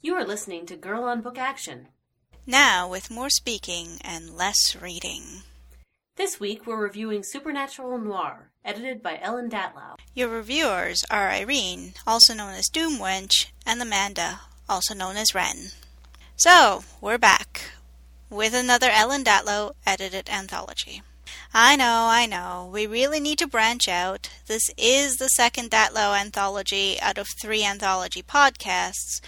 You are listening to Girl on Book Action. Now, with more speaking and less reading. This week we're reviewing Supernatural Noir, edited by Ellen Datlow. Your reviewers are Irene, also known as Doomwench, and Amanda, also known as Wren. So, we're back with another Ellen Datlow edited anthology. I know, I know, we really need to branch out. This is the second Datlow anthology out of three anthology podcasts,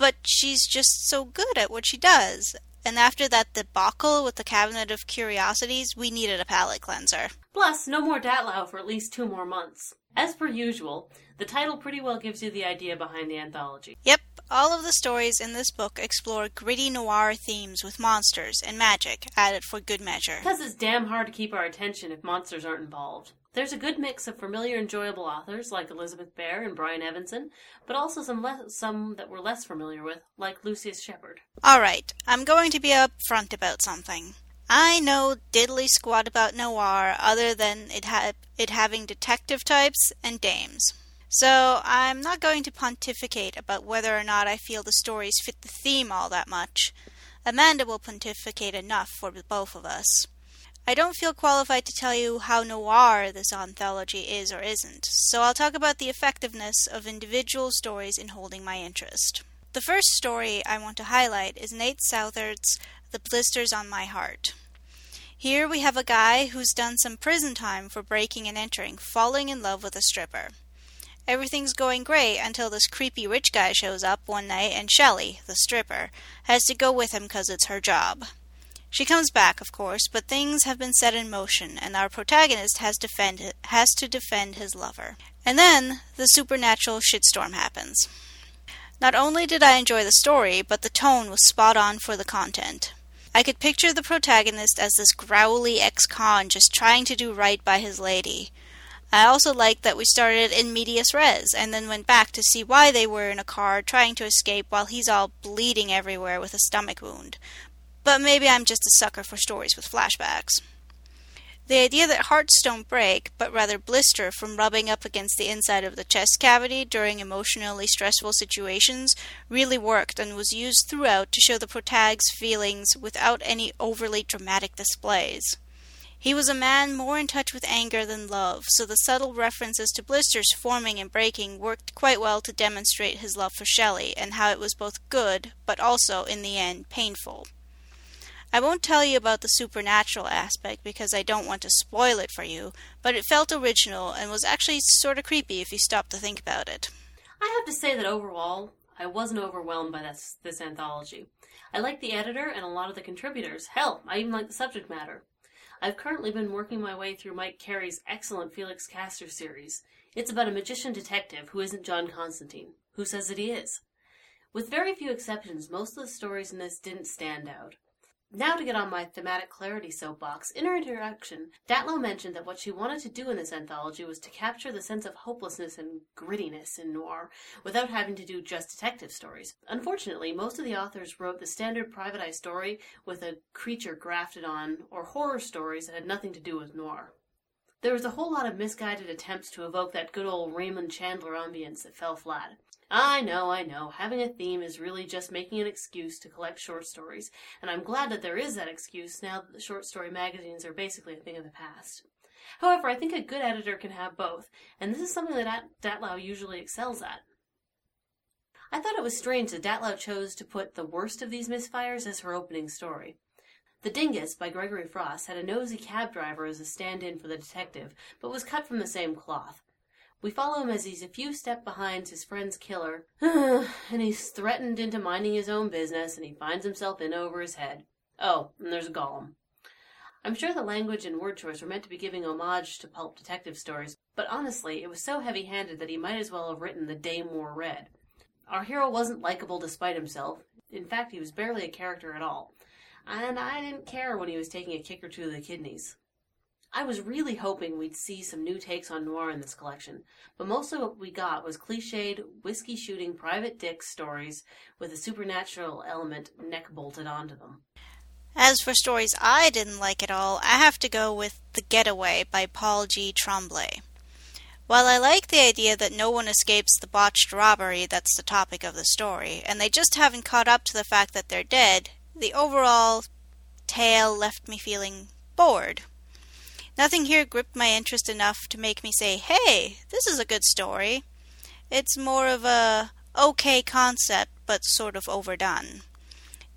but she's just so good at what she does. And after that debacle with the Cabinet of Curiosities, we needed a palate cleanser. Plus, no more Datlow for at least two more months. As per usual, the title pretty well gives you the idea behind the anthology. Yep, all of the stories in this book explore gritty noir themes with monsters and magic added for good measure. Because it's damn hard to keep our attention if monsters aren't involved. There's a good mix of familiar, enjoyable authors like Elizabeth Bear and Brian Evenson, but also some less, some that we're less familiar with, like Lucius Shepard. All right, I'm going to be upfront about something. I know diddly squat about noir other than it, ha- it having detective types and dames. So I'm not going to pontificate about whether or not I feel the stories fit the theme all that much. Amanda will pontificate enough for both of us. I don't feel qualified to tell you how noir this anthology is or isn't, so I'll talk about the effectiveness of individual stories in holding my interest. The first story I want to highlight is Nate Southard's The Blisters on My Heart. Here we have a guy who's done some prison time for breaking and entering, falling in love with a stripper. Everything's going great until this creepy rich guy shows up one night and Shelley, the stripper, has to go with him because it's her job. She comes back, of course, but things have been set in motion, and our protagonist has, defend, has to defend his lover. And then the supernatural shitstorm happens. Not only did I enjoy the story, but the tone was spot on for the content. I could picture the protagonist as this growly ex con just trying to do right by his lady. I also liked that we started in medias res and then went back to see why they were in a car trying to escape while he's all bleeding everywhere with a stomach wound, but maybe I'm just a sucker for stories with flashbacks. The idea that hearts don't break, but rather blister from rubbing up against the inside of the chest cavity during emotionally stressful situations really worked and was used throughout to show the protag's feelings without any overly dramatic displays. He was a man more in touch with anger than love, so the subtle references to blisters forming and breaking worked quite well to demonstrate his love for Shelley and how it was both good, but also, in the end, painful. I won't tell you about the supernatural aspect because I don't want to spoil it for you, but it felt original and was actually sort of creepy if you stop to think about it. I have to say that overall, I wasn't overwhelmed by this, this anthology. I like the editor and a lot of the contributors. Hell, I even like the subject matter. I've currently been working my way through Mike Carey's excellent Felix Castor series. It's about a magician detective who isn't John Constantine, who says that he is. With very few exceptions, most of the stories in this didn't stand out. Now to get on my thematic clarity soapbox, in her introduction, Datlow mentioned that what she wanted to do in this anthology was to capture the sense of hopelessness and grittiness in noir without having to do just detective stories. Unfortunately, most of the authors wrote the standard private eye story with a creature grafted on, or horror stories that had nothing to do with noir. There was a whole lot of misguided attempts to evoke that good old Raymond Chandler ambience that fell flat. I know, I know. Having a theme is really just making an excuse to collect short stories, and I'm glad that there is that excuse now that the short story magazines are basically a thing of the past. However, I think a good editor can have both, and this is something that Datlow usually excels at. I thought it was strange that Datlow chose to put the worst of these misfires as her opening story. The Dingus by Gregory Frost had a nosy cab driver as a stand in for the detective, but was cut from the same cloth. We follow him as he's a few steps behind his friend's killer, and he's threatened into minding his own business, and he finds himself in over his head. Oh, and there's a golem. I'm sure the language and word choice were meant to be giving homage to pulp detective stories, but honestly, it was so heavy handed that he might as well have written The Day More Red. Our hero wasn't likable despite himself. In fact, he was barely a character at all. And I didn't care when he was taking a kick or two of the kidneys. I was really hoping we'd see some new takes on noir in this collection, but mostly what we got was cliched, whiskey shooting private dick stories with a supernatural element neck bolted onto them. As for stories I didn't like at all, I have to go with The Getaway by Paul G. Tremblay. While I like the idea that no one escapes the botched robbery that's the topic of the story, and they just haven't caught up to the fact that they're dead, the overall tale left me feeling bored. Nothing here gripped my interest enough to make me say, hey, this is a good story. It's more of a okay concept, but sort of overdone.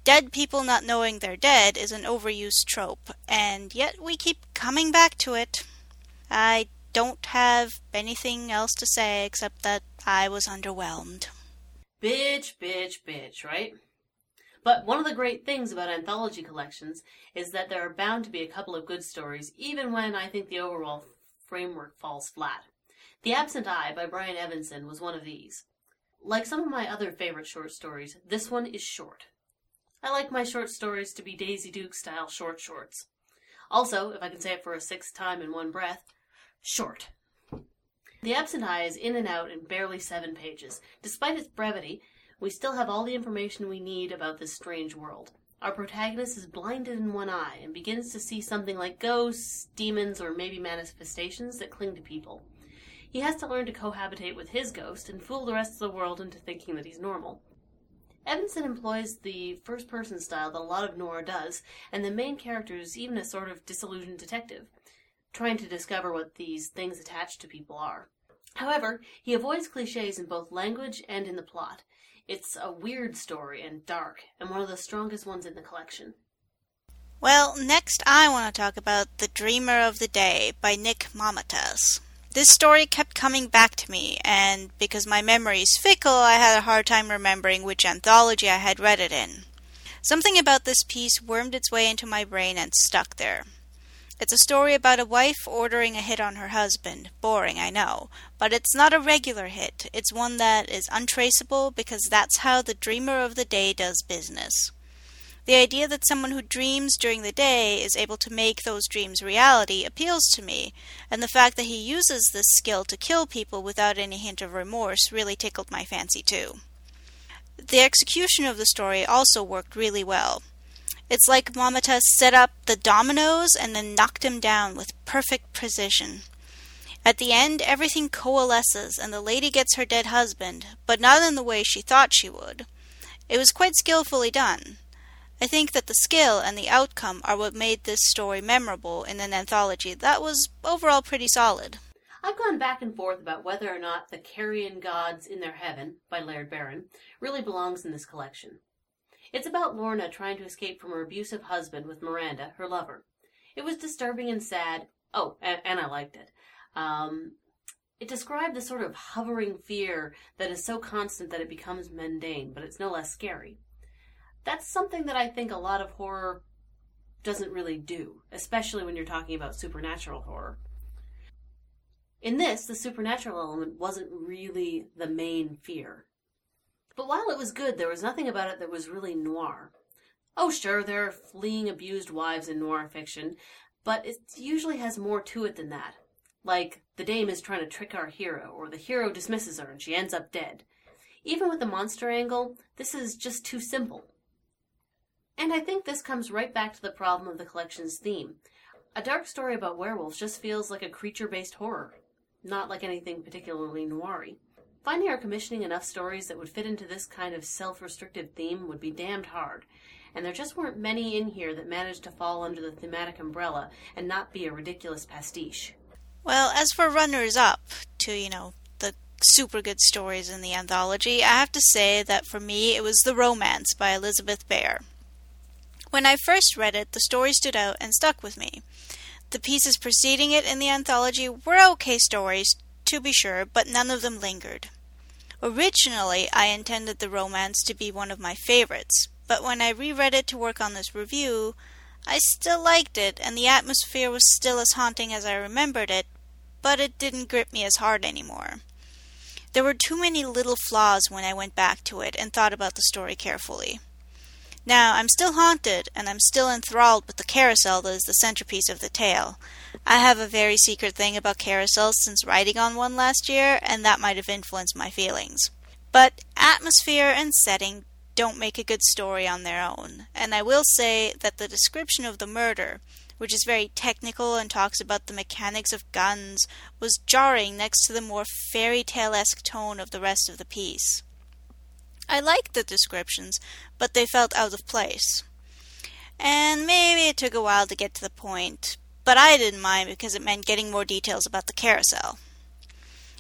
Dead people not knowing they're dead is an overused trope, and yet we keep coming back to it. I don't have anything else to say except that I was underwhelmed. Bitch, bitch, bitch, right? But one of the great things about anthology collections is that there are bound to be a couple of good stories, even when I think the overall framework falls flat. The Absent Eye by Brian Evenson was one of these. Like some of my other favorite short stories, this one is short. I like my short stories to be Daisy Duke style short shorts. Also, if I can say it for a sixth time in one breath, short. The Absent Eye is in and out in barely seven pages. Despite its brevity, we still have all the information we need about this strange world. Our protagonist is blinded in one eye and begins to see something like ghosts, demons, or maybe manifestations that cling to people. He has to learn to cohabitate with his ghost and fool the rest of the world into thinking that he's normal. Evenson employs the first person style that a lot of noir does, and the main character is even a sort of disillusioned detective, trying to discover what these things attached to people are. However, he avoids cliches in both language and in the plot. It's a weird story and dark, and one of the strongest ones in the collection. Well, next I want to talk about The Dreamer of the Day by Nick Mamatas. This story kept coming back to me, and because my memory is fickle, I had a hard time remembering which anthology I had read it in. Something about this piece wormed its way into my brain and stuck there. It's a story about a wife ordering a hit on her husband. Boring, I know. But it's not a regular hit. It's one that is untraceable because that's how the dreamer of the day does business. The idea that someone who dreams during the day is able to make those dreams reality appeals to me, and the fact that he uses this skill to kill people without any hint of remorse really tickled my fancy too. The execution of the story also worked really well. It's like Mamatas set up the dominoes and then knocked him down with perfect precision. At the end, everything coalesces and the lady gets her dead husband, but not in the way she thought she would. It was quite skillfully done. I think that the skill and the outcome are what made this story memorable in an anthology that was overall pretty solid. I've gone back and forth about whether or not The Carrion Gods in Their Heaven by Laird Barron really belongs in this collection. It's about Lorna trying to escape from her abusive husband with Miranda, her lover. It was disturbing and sad. Oh, and, and I liked it. Um, it described the sort of hovering fear that is so constant that it becomes mundane, but it's no less scary that's something that I think a lot of horror doesn't really do, especially when you're talking about supernatural horror. In this, the supernatural element wasn't really the main fear. But while it was good, there was nothing about it that was really noir. Oh, sure, there are fleeing abused wives in noir fiction, but it usually has more to it than that. Like, the dame is trying to trick our hero, or the hero dismisses her and she ends up dead. Even with the monster angle, this is just too simple. And I think this comes right back to the problem of the collection's theme. A dark story about werewolves just feels like a creature based horror, not like anything particularly noir Finding or commissioning enough stories that would fit into this kind of self restrictive theme would be damned hard, and there just weren't many in here that managed to fall under the thematic umbrella and not be a ridiculous pastiche. Well, as for runners up to, you know, the super good stories in the anthology, I have to say that for me it was The Romance by Elizabeth Bear. When I first read it, the story stood out and stuck with me. The pieces preceding it in the anthology were okay stories, to be sure, but none of them lingered. Originally, I intended the romance to be one of my favorites, but when I reread it to work on this review, I still liked it, and the atmosphere was still as haunting as I remembered it, but it didn't grip me as hard anymore. There were too many little flaws when I went back to it and thought about the story carefully. Now, I'm still haunted, and I'm still enthralled with the carousel that is the centerpiece of the tale. I have a very secret thing about carousels since riding on one last year, and that might have influenced my feelings. But atmosphere and setting don't make a good story on their own, and I will say that the description of the murder, which is very technical and talks about the mechanics of guns, was jarring next to the more fairy tale esque tone of the rest of the piece. I liked the descriptions, but they felt out of place. And maybe it took a while to get to the point, but I didn't mind because it meant getting more details about the carousel.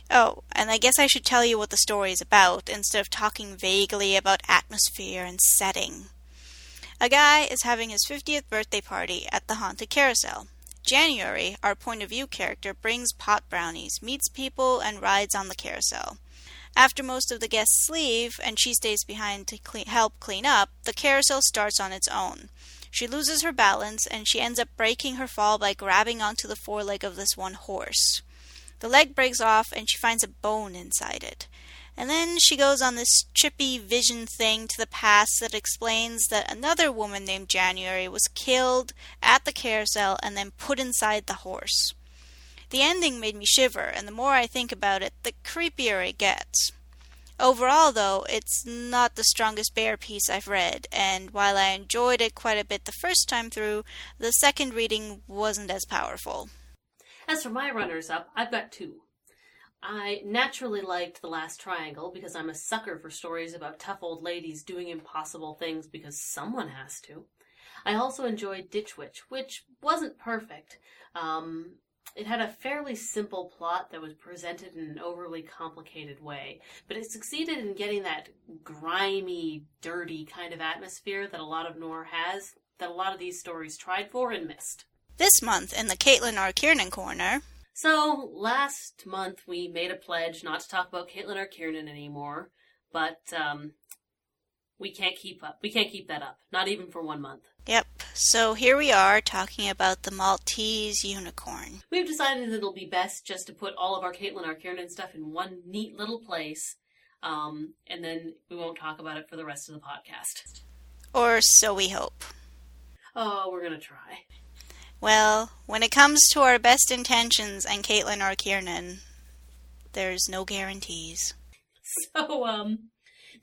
Oh, and I guess I should tell you what the story is about instead of talking vaguely about atmosphere and setting. A guy is having his 50th birthday party at the Haunted Carousel. January, our point of view character, brings pot brownies, meets people, and rides on the carousel. After most of the guests leave and she stays behind to clean, help clean up, the carousel starts on its own. She loses her balance and she ends up breaking her fall by grabbing onto the foreleg of this one horse. The leg breaks off and she finds a bone inside it. And then she goes on this trippy vision thing to the past that explains that another woman named January was killed at the carousel and then put inside the horse. The ending made me shiver, and the more I think about it, the creepier it gets. Overall, though, it's not the strongest bear piece I've read, and while I enjoyed it quite a bit the first time through, the second reading wasn't as powerful. As for my runners up, I've got two. I naturally liked The Last Triangle because I'm a sucker for stories about tough old ladies doing impossible things because someone has to. I also enjoyed Ditch Witch, which wasn't perfect. Um, it had a fairly simple plot that was presented in an overly complicated way, but it succeeded in getting that grimy, dirty kind of atmosphere that a lot of noir has, that a lot of these stories tried for and missed. This month in the Caitlin R. Kiernan Corner. So, last month we made a pledge not to talk about Caitlin R. Kiernan anymore, but um, we can't keep up. We can't keep that up, not even for one month. Yep. So here we are talking about the Maltese unicorn. We've decided it'll be best just to put all of our Caitlin R. Kiernan stuff in one neat little place, um, and then we won't talk about it for the rest of the podcast. Or so we hope. Oh, we're gonna try. Well, when it comes to our best intentions and Caitlin R. Kiernan, there's no guarantees. So, um,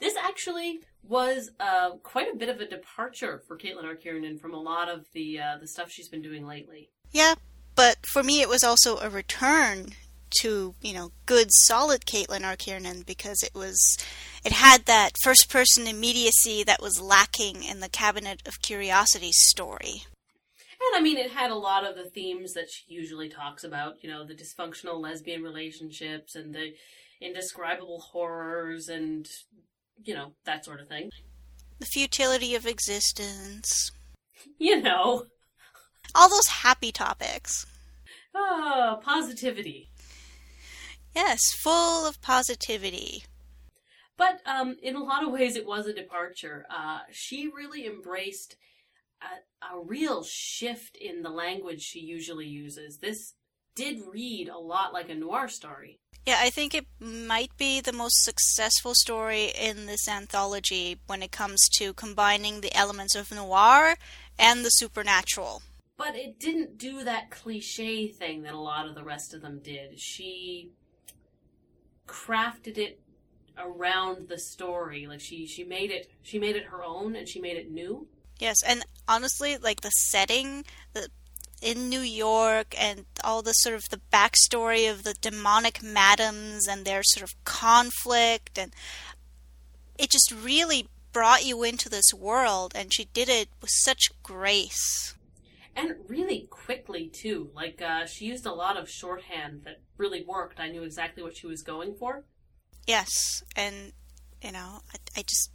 this actually was uh, quite a bit of a departure for Caitlin R. Kiernan from a lot of the uh, the stuff she's been doing lately. Yeah, but for me, it was also a return to you know good, solid Caitlin R. Kiernan because it was it had that first person immediacy that was lacking in the Cabinet of Curiosities story. And I mean, it had a lot of the themes that she usually talks about. You know, the dysfunctional lesbian relationships and the indescribable horrors and you know, that sort of thing. The futility of existence. You know. All those happy topics. Ah, positivity. Yes, full of positivity. But um, in a lot of ways, it was a departure. Uh, she really embraced a, a real shift in the language she usually uses. This did read a lot like a noir story. Yeah, I think it might be the most successful story in this anthology when it comes to combining the elements of noir and the supernatural. But it didn't do that cliche thing that a lot of the rest of them did. She crafted it around the story. Like she she made it she made it her own and she made it new. Yes, and honestly, like the setting, the in New York and all the sort of the backstory of the demonic madams and their sort of conflict and it just really brought you into this world and she did it with such grace. And really quickly too like uh, she used a lot of shorthand that really worked. I knew exactly what she was going for. Yes and you know i, I just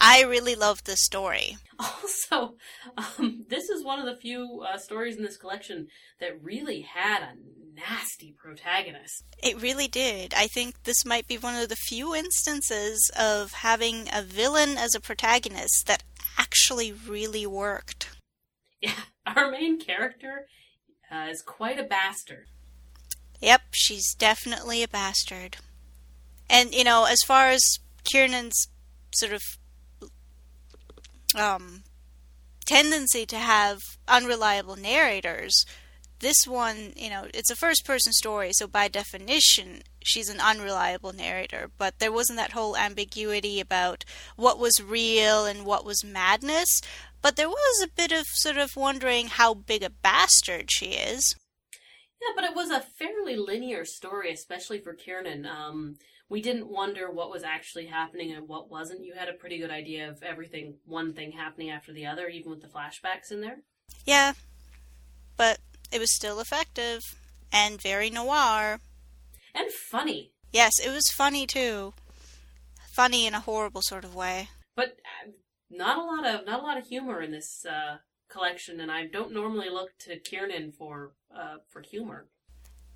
I really love this story. Also, um, this is one of the few uh, stories in this collection that really had a nasty protagonist. It really did. I think this might be one of the few instances of having a villain as a protagonist that actually really worked. Yeah, our main character uh, is quite a bastard. Yep, she's definitely a bastard. And, you know, as far as Kiernan's sort of um, tendency to have unreliable narrators. This one, you know, it's a first person story, so by definition, she's an unreliable narrator. But there wasn't that whole ambiguity about what was real and what was madness. But there was a bit of sort of wondering how big a bastard she is. Yeah, but it was a fairly linear story, especially for Kiernan. Um, we didn't wonder what was actually happening and what wasn't. You had a pretty good idea of everything, one thing happening after the other, even with the flashbacks in there. Yeah, but it was still effective and very noir. And funny. Yes, it was funny too. Funny in a horrible sort of way. But uh, not a lot of not a lot of humor in this uh, collection, and I don't normally look to Kiernan for uh, for humor.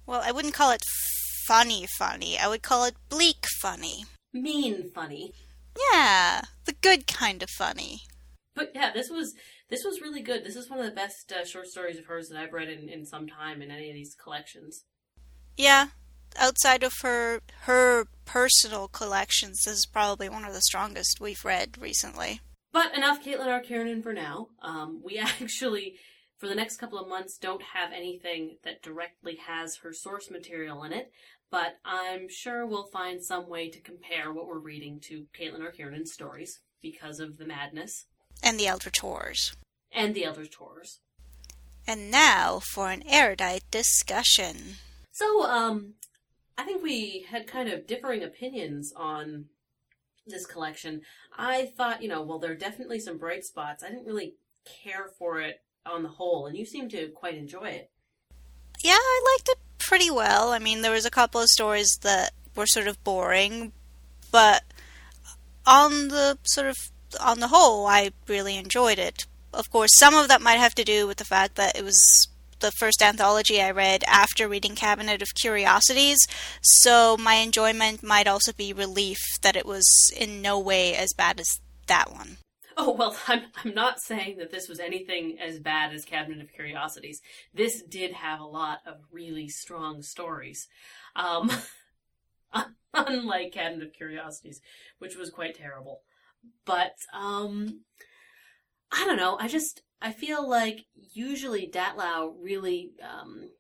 Well, I wouldn't call it funny funny. I would call it bleak funny. Mean funny. Yeah, the good kind of funny. But yeah, this was this was really good. This is one of the best uh, short stories of hers that I've read in, in some time in any of these collections. Yeah, outside of her her personal collections, this is probably one of the strongest we've read recently. But enough Caitlin R. Kiernan for now. Um, we actually, for the next couple of months, don't have anything that directly has her source material in it, but I'm sure we'll find some way to compare what we're reading to Caitlin R. Kiernan's stories because of the madness. And the Eldritch Horrors. And the Eldritch Horrors. And now for an erudite discussion. So, um, I think we had kind of differing opinions on this collection. I thought, you know, well, there are definitely some bright spots. I didn't really care for it on the whole, and you seem to quite enjoy it. Yeah, I liked it pretty well. I mean, there was a couple of stories that were sort of boring, but on the sort of on the whole, I really enjoyed it. Of course, some of that might have to do with the fact that it was the first anthology I read after reading Cabinet of Curiosities, so my enjoyment might also be relief that it was in no way as bad as that one. Oh, well, I'm, I'm not saying that this was anything as bad as Cabinet of Curiosities. This did have a lot of really strong stories. Um, unlike Cabinet of Curiosities, which was quite terrible. But, um, I don't know. I just, I feel like usually Datlow really, um,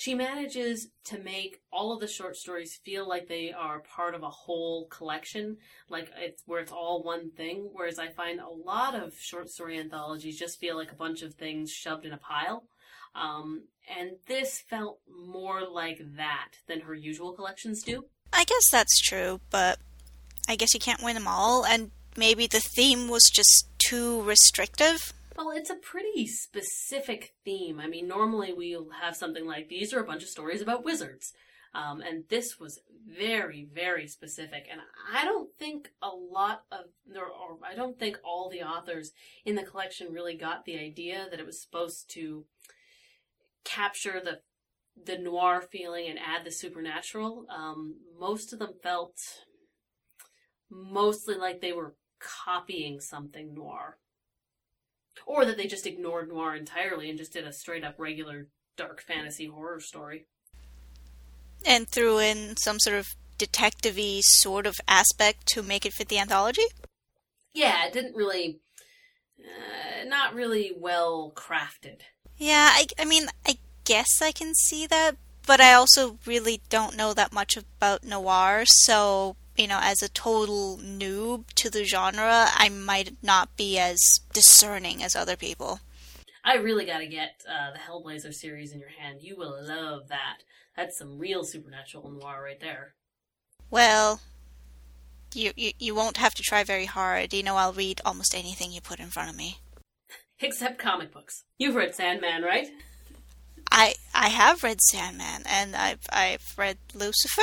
she manages to make all of the short stories feel like they are part of a whole collection, like it's where it's all one thing. Whereas I find a lot of short story anthologies just feel like a bunch of things shoved in a pile. Um, and this felt more like that than her usual collections do. I guess that's true, but I guess you can't win them all, and maybe the theme was just too restrictive. Well, it's a pretty specific theme. I mean, normally we'll have something like these are a bunch of stories about wizards. Um, and this was very, very specific. And I don't think a lot of or I don't think all the authors in the collection really got the idea that it was supposed to capture the the noir feeling and add the supernatural. Um, most of them felt mostly like they were copying something noir. Or that they just ignored noir entirely and just did a straight up regular dark fantasy horror story. And threw in some sort of detective sort of aspect to make it fit the anthology? Yeah, it didn't really. Uh, not really well crafted. Yeah, I, I mean, I guess I can see that, but I also really don't know that much about noir, so you know, as a total noob to the genre, I might not be as discerning as other people. I really got to get uh, the Hellblazer series in your hand. You will love that. That's some real supernatural noir right there. Well, you, you you won't have to try very hard. You know, I'll read almost anything you put in front of me. Except comic books. You've read Sandman, right? I I have read Sandman, and I've I've read Lucifer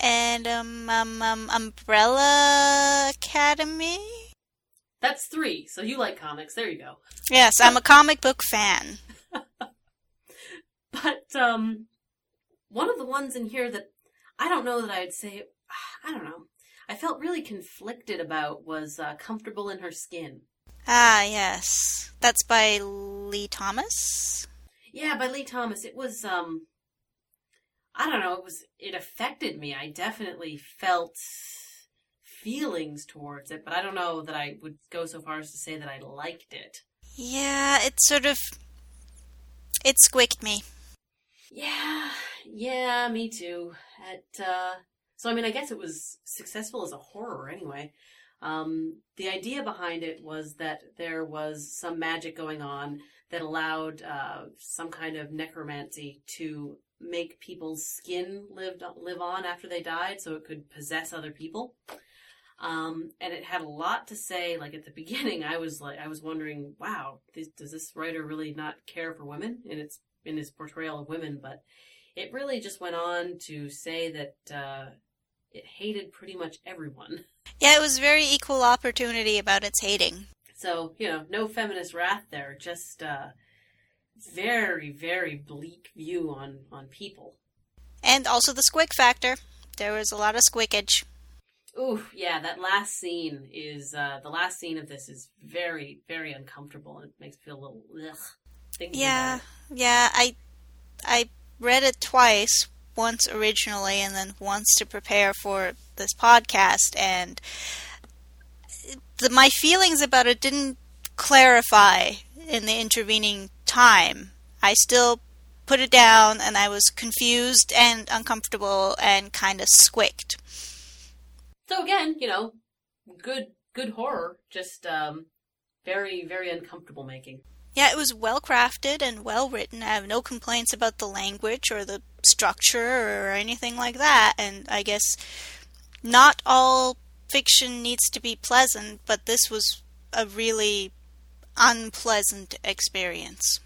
and um, um, um, Umbrella Academy. That's three. So you like comics. There you go. Yes, I'm a comic book fan. but um, one of the ones in here that I don't know that I'd say. I don't know. I felt really conflicted about was uh, "Comfortable in Her Skin." Ah, yes, that's by Lee Thomas. Yeah, by Lee Thomas. It was um I don't know, it was it affected me. I definitely felt feelings towards it, but I don't know that I would go so far as to say that I liked it. Yeah, it sort of it squicked me. Yeah, yeah, me too. At uh so I mean I guess it was successful as a horror anyway. Um, the idea behind it was that there was some magic going on that allowed uh, some kind of necromancy to make people's skin live live on after they died, so it could possess other people. Um, and it had a lot to say. Like at the beginning, I was like, I was wondering, wow, this, does this writer really not care for women in its in his portrayal of women? But it really just went on to say that uh, it hated pretty much everyone. Yeah, it was very equal opportunity about its hating. So you know, no feminist wrath there. Just uh, very, very bleak view on on people. And also the squick factor. There was a lot of squickage. Ooh, yeah, that last scene is uh, the last scene of this is very, very uncomfortable, and it makes me feel a little ugh. Yeah, yeah. I I read it twice, once originally, and then once to prepare for this podcast, and the, my feelings about it didn't clarify in the intervening time. I still put it down, and I was confused and uncomfortable and kind of squicked. So again, you know, good good horror, just um, very very uncomfortable making. Yeah, it was well crafted and well written. I have no complaints about the language or the structure or anything like that. And I guess not all fiction needs to be pleasant, but this was a really unpleasant experience.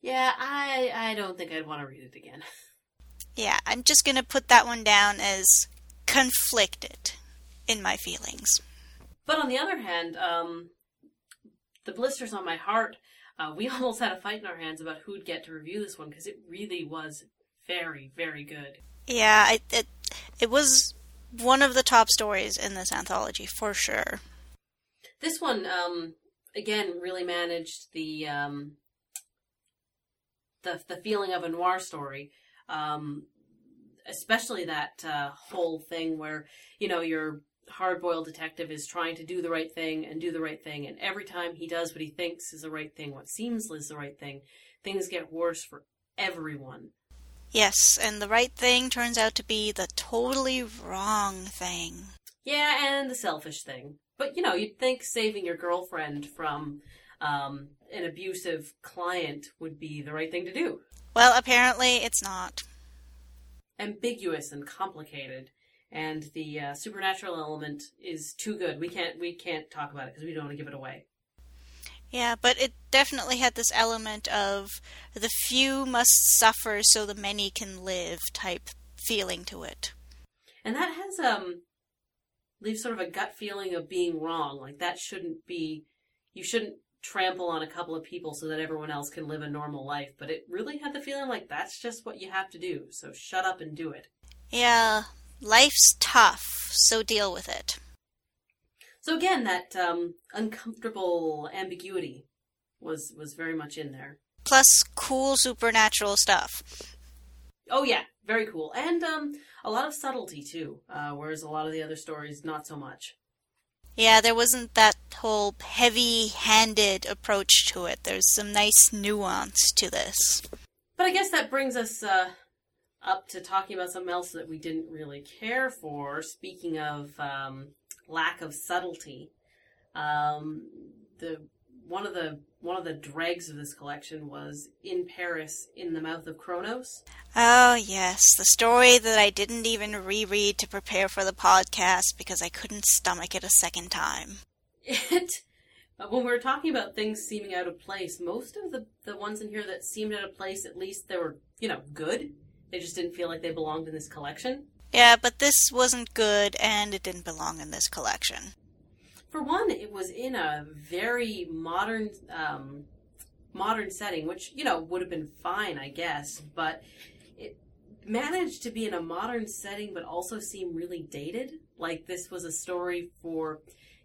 Yeah, I I don't think I'd want to read it again. Yeah, I'm just going to put that one down as conflicted in my feelings. But on the other hand, um, the blisters on my heart, uh, we almost had a fight in our hands about who'd get to review this one because it really was very, very good. Yeah, it, it it was one of the top stories in this anthology for sure. This one, um, again, really managed the um, the the feeling of a noir story. Um, especially that uh, whole thing where you know your hard-boiled detective is trying to do the right thing and do the right thing, and every time he does what he thinks is the right thing, what seems is the right thing, things get worse for everyone. Yes, and the right thing turns out to be the totally wrong thing. Yeah, and the selfish thing. But you know, you'd think saving your girlfriend from um, an abusive client would be the right thing to do. Well, apparently it's not ambiguous and complicated, and the uh, supernatural element is too good. We can't we can't talk about it because we don't want to give it away. Yeah, but it definitely had this element of the few must suffer so the many can live type feeling to it. And that has um leaves sort of a gut feeling of being wrong. Like that shouldn't be you shouldn't trample on a couple of people so that everyone else can live a normal life. But it really had the feeling like that's just what you have to do. So shut up and do it. Yeah, life's tough, so deal with it. So again, that um, uncomfortable ambiguity was was very much in there. Plus, cool supernatural stuff. Oh yeah, very cool, and um, a lot of subtlety too. Uh, whereas a lot of the other stories, not so much. Yeah, there wasn't that whole heavy handed approach to it. There's some nice nuance to this. But I guess that brings us uh, up to talking about something else that we didn't really care for. Speaking of um, lack of subtlety, um, the one of the one of the dregs of this collection was in Paris, in the mouth of Kronos. Oh yes, the story that I didn't even reread to prepare for the podcast because I couldn't stomach it a second time. It when we are talking about things seeming out of place, most of the the ones in here that seemed out of place, at least they were you know good. They just didn't feel like they belonged in this collection. Yeah, but this wasn't good, and it didn't belong in this collection for one, it was in a very modern um, modern setting, which you know would have been fine, I guess, but it managed to be in a modern setting, but also seem really dated. Like this was a story for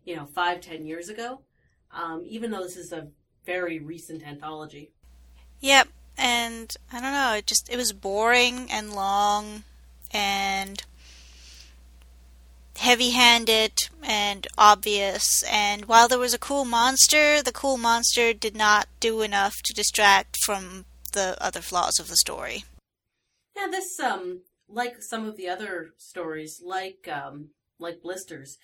you know five, ten years ago, um, even though this is a very recent anthology. Yep, and I don't know, it just it was boring and long, and heavy handed and obvious. And while there was a cool monster, the cool monster did not do enough to distract from the other flaws of the story. Yeah, this um like some of the other stories, like um like blisters,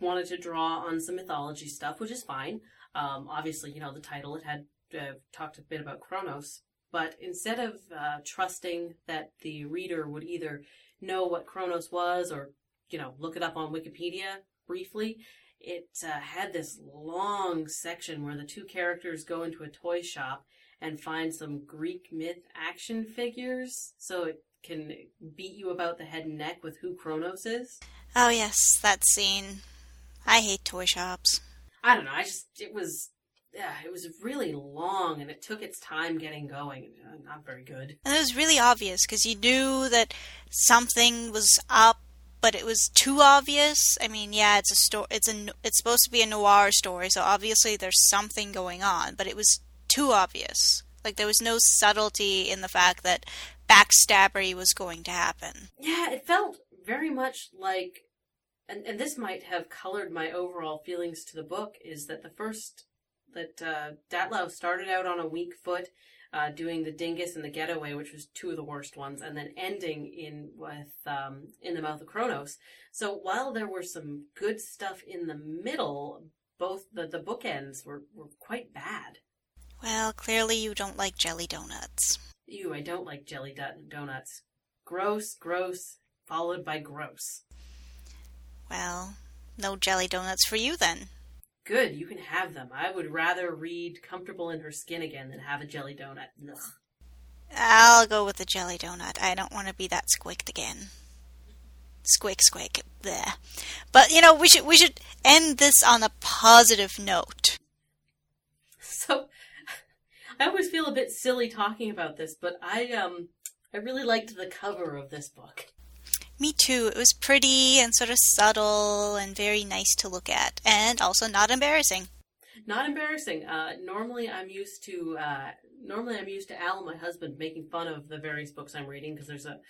wanted to draw on some mythology stuff, which is fine. Um, obviously, you know, the title, it had uh, talked a bit about Kronos, but instead of uh, trusting that the reader would either know what Kronos was or, you know, look it up on Wikipedia briefly, it uh, had this long section where the two characters go into a toy shop and find some Greek myth action figures so it can beat you about the head and neck with who Kronos is. Oh, yes, that scene. I hate toy shops. I don't know. I just, it was, yeah, it was really long and it took its time getting going. Uh, not very good. And it was really obvious because you knew that something was up, but it was too obvious. I mean, yeah, it's a story. It's a. It's supposed to be a noir story, so obviously there's something going on. But it was too obvious. Like there was no subtlety in the fact that backstabbery was going to happen. Yeah, it felt very much like and, and this might have colored my overall feelings to the book is that the first that uh, Datlow started out on a weak foot, uh, doing the Dingus and the Getaway, which was two of the worst ones, and then ending in with um, in the Mouth of Kronos. So while there were some good stuff in the middle, both the the bookends were were quite bad. Well, clearly you don't like jelly donuts. Ew, I don't like jelly donuts. Gross, gross, followed by gross. Well, no jelly donuts for you then. Good, you can have them. I would rather read Comfortable in Her Skin again than have a jelly donut. Ugh. I'll go with the jelly donut. I don't want to be that squicked again. Squick, squick, there. But you know, we should we should end this on a positive note. So, I always feel a bit silly talking about this, but I um I really liked the cover of this book. Me too. It was pretty and sort of subtle and very nice to look at, and also not embarrassing. Not embarrassing. Uh, normally, I'm used to uh, normally I'm used to Al, my husband, making fun of the various books I'm reading because there's a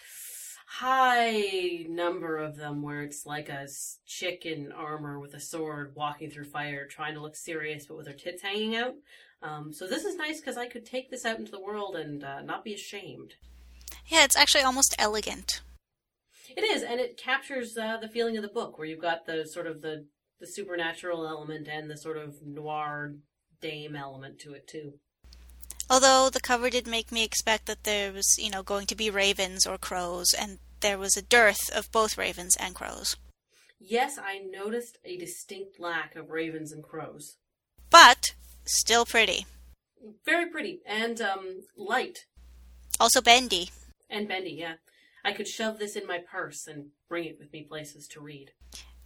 high number of them where it's like a chick in armor with a sword walking through fire, trying to look serious but with her tits hanging out. Um, so this is nice because I could take this out into the world and uh, not be ashamed. Yeah, it's actually almost elegant. It is, and it captures uh, the feeling of the book, where you've got the sort of the the supernatural element and the sort of noir dame element to it too. Although the cover did make me expect that there was, you know, going to be ravens or crows, and there was a dearth of both ravens and crows. Yes, I noticed a distinct lack of ravens and crows. But still pretty. Very pretty and um, light. Also bendy. And bendy, yeah. I could shove this in my purse and bring it with me places to read.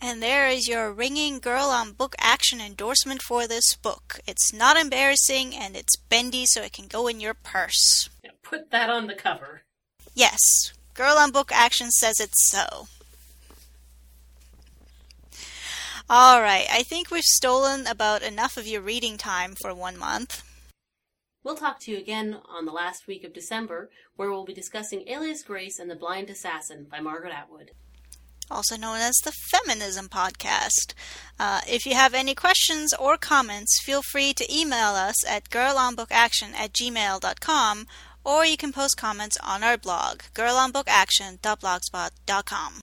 And there is your ringing girl on book action endorsement for this book. It's not embarrassing and it's bendy so it can go in your purse. Yeah, put that on the cover. Yes, Girl on Book Action says it's so. All right, I think we've stolen about enough of your reading time for one month. We'll talk to you again on the last week of December, where we'll be discussing Alias Grace and the Blind Assassin by Margaret Atwood. Also known as the Feminism Podcast. Uh, if you have any questions or comments, feel free to email us at girlonbookaction at gmail.com or you can post comments on our blog, girlonbookaction.blogspot.com.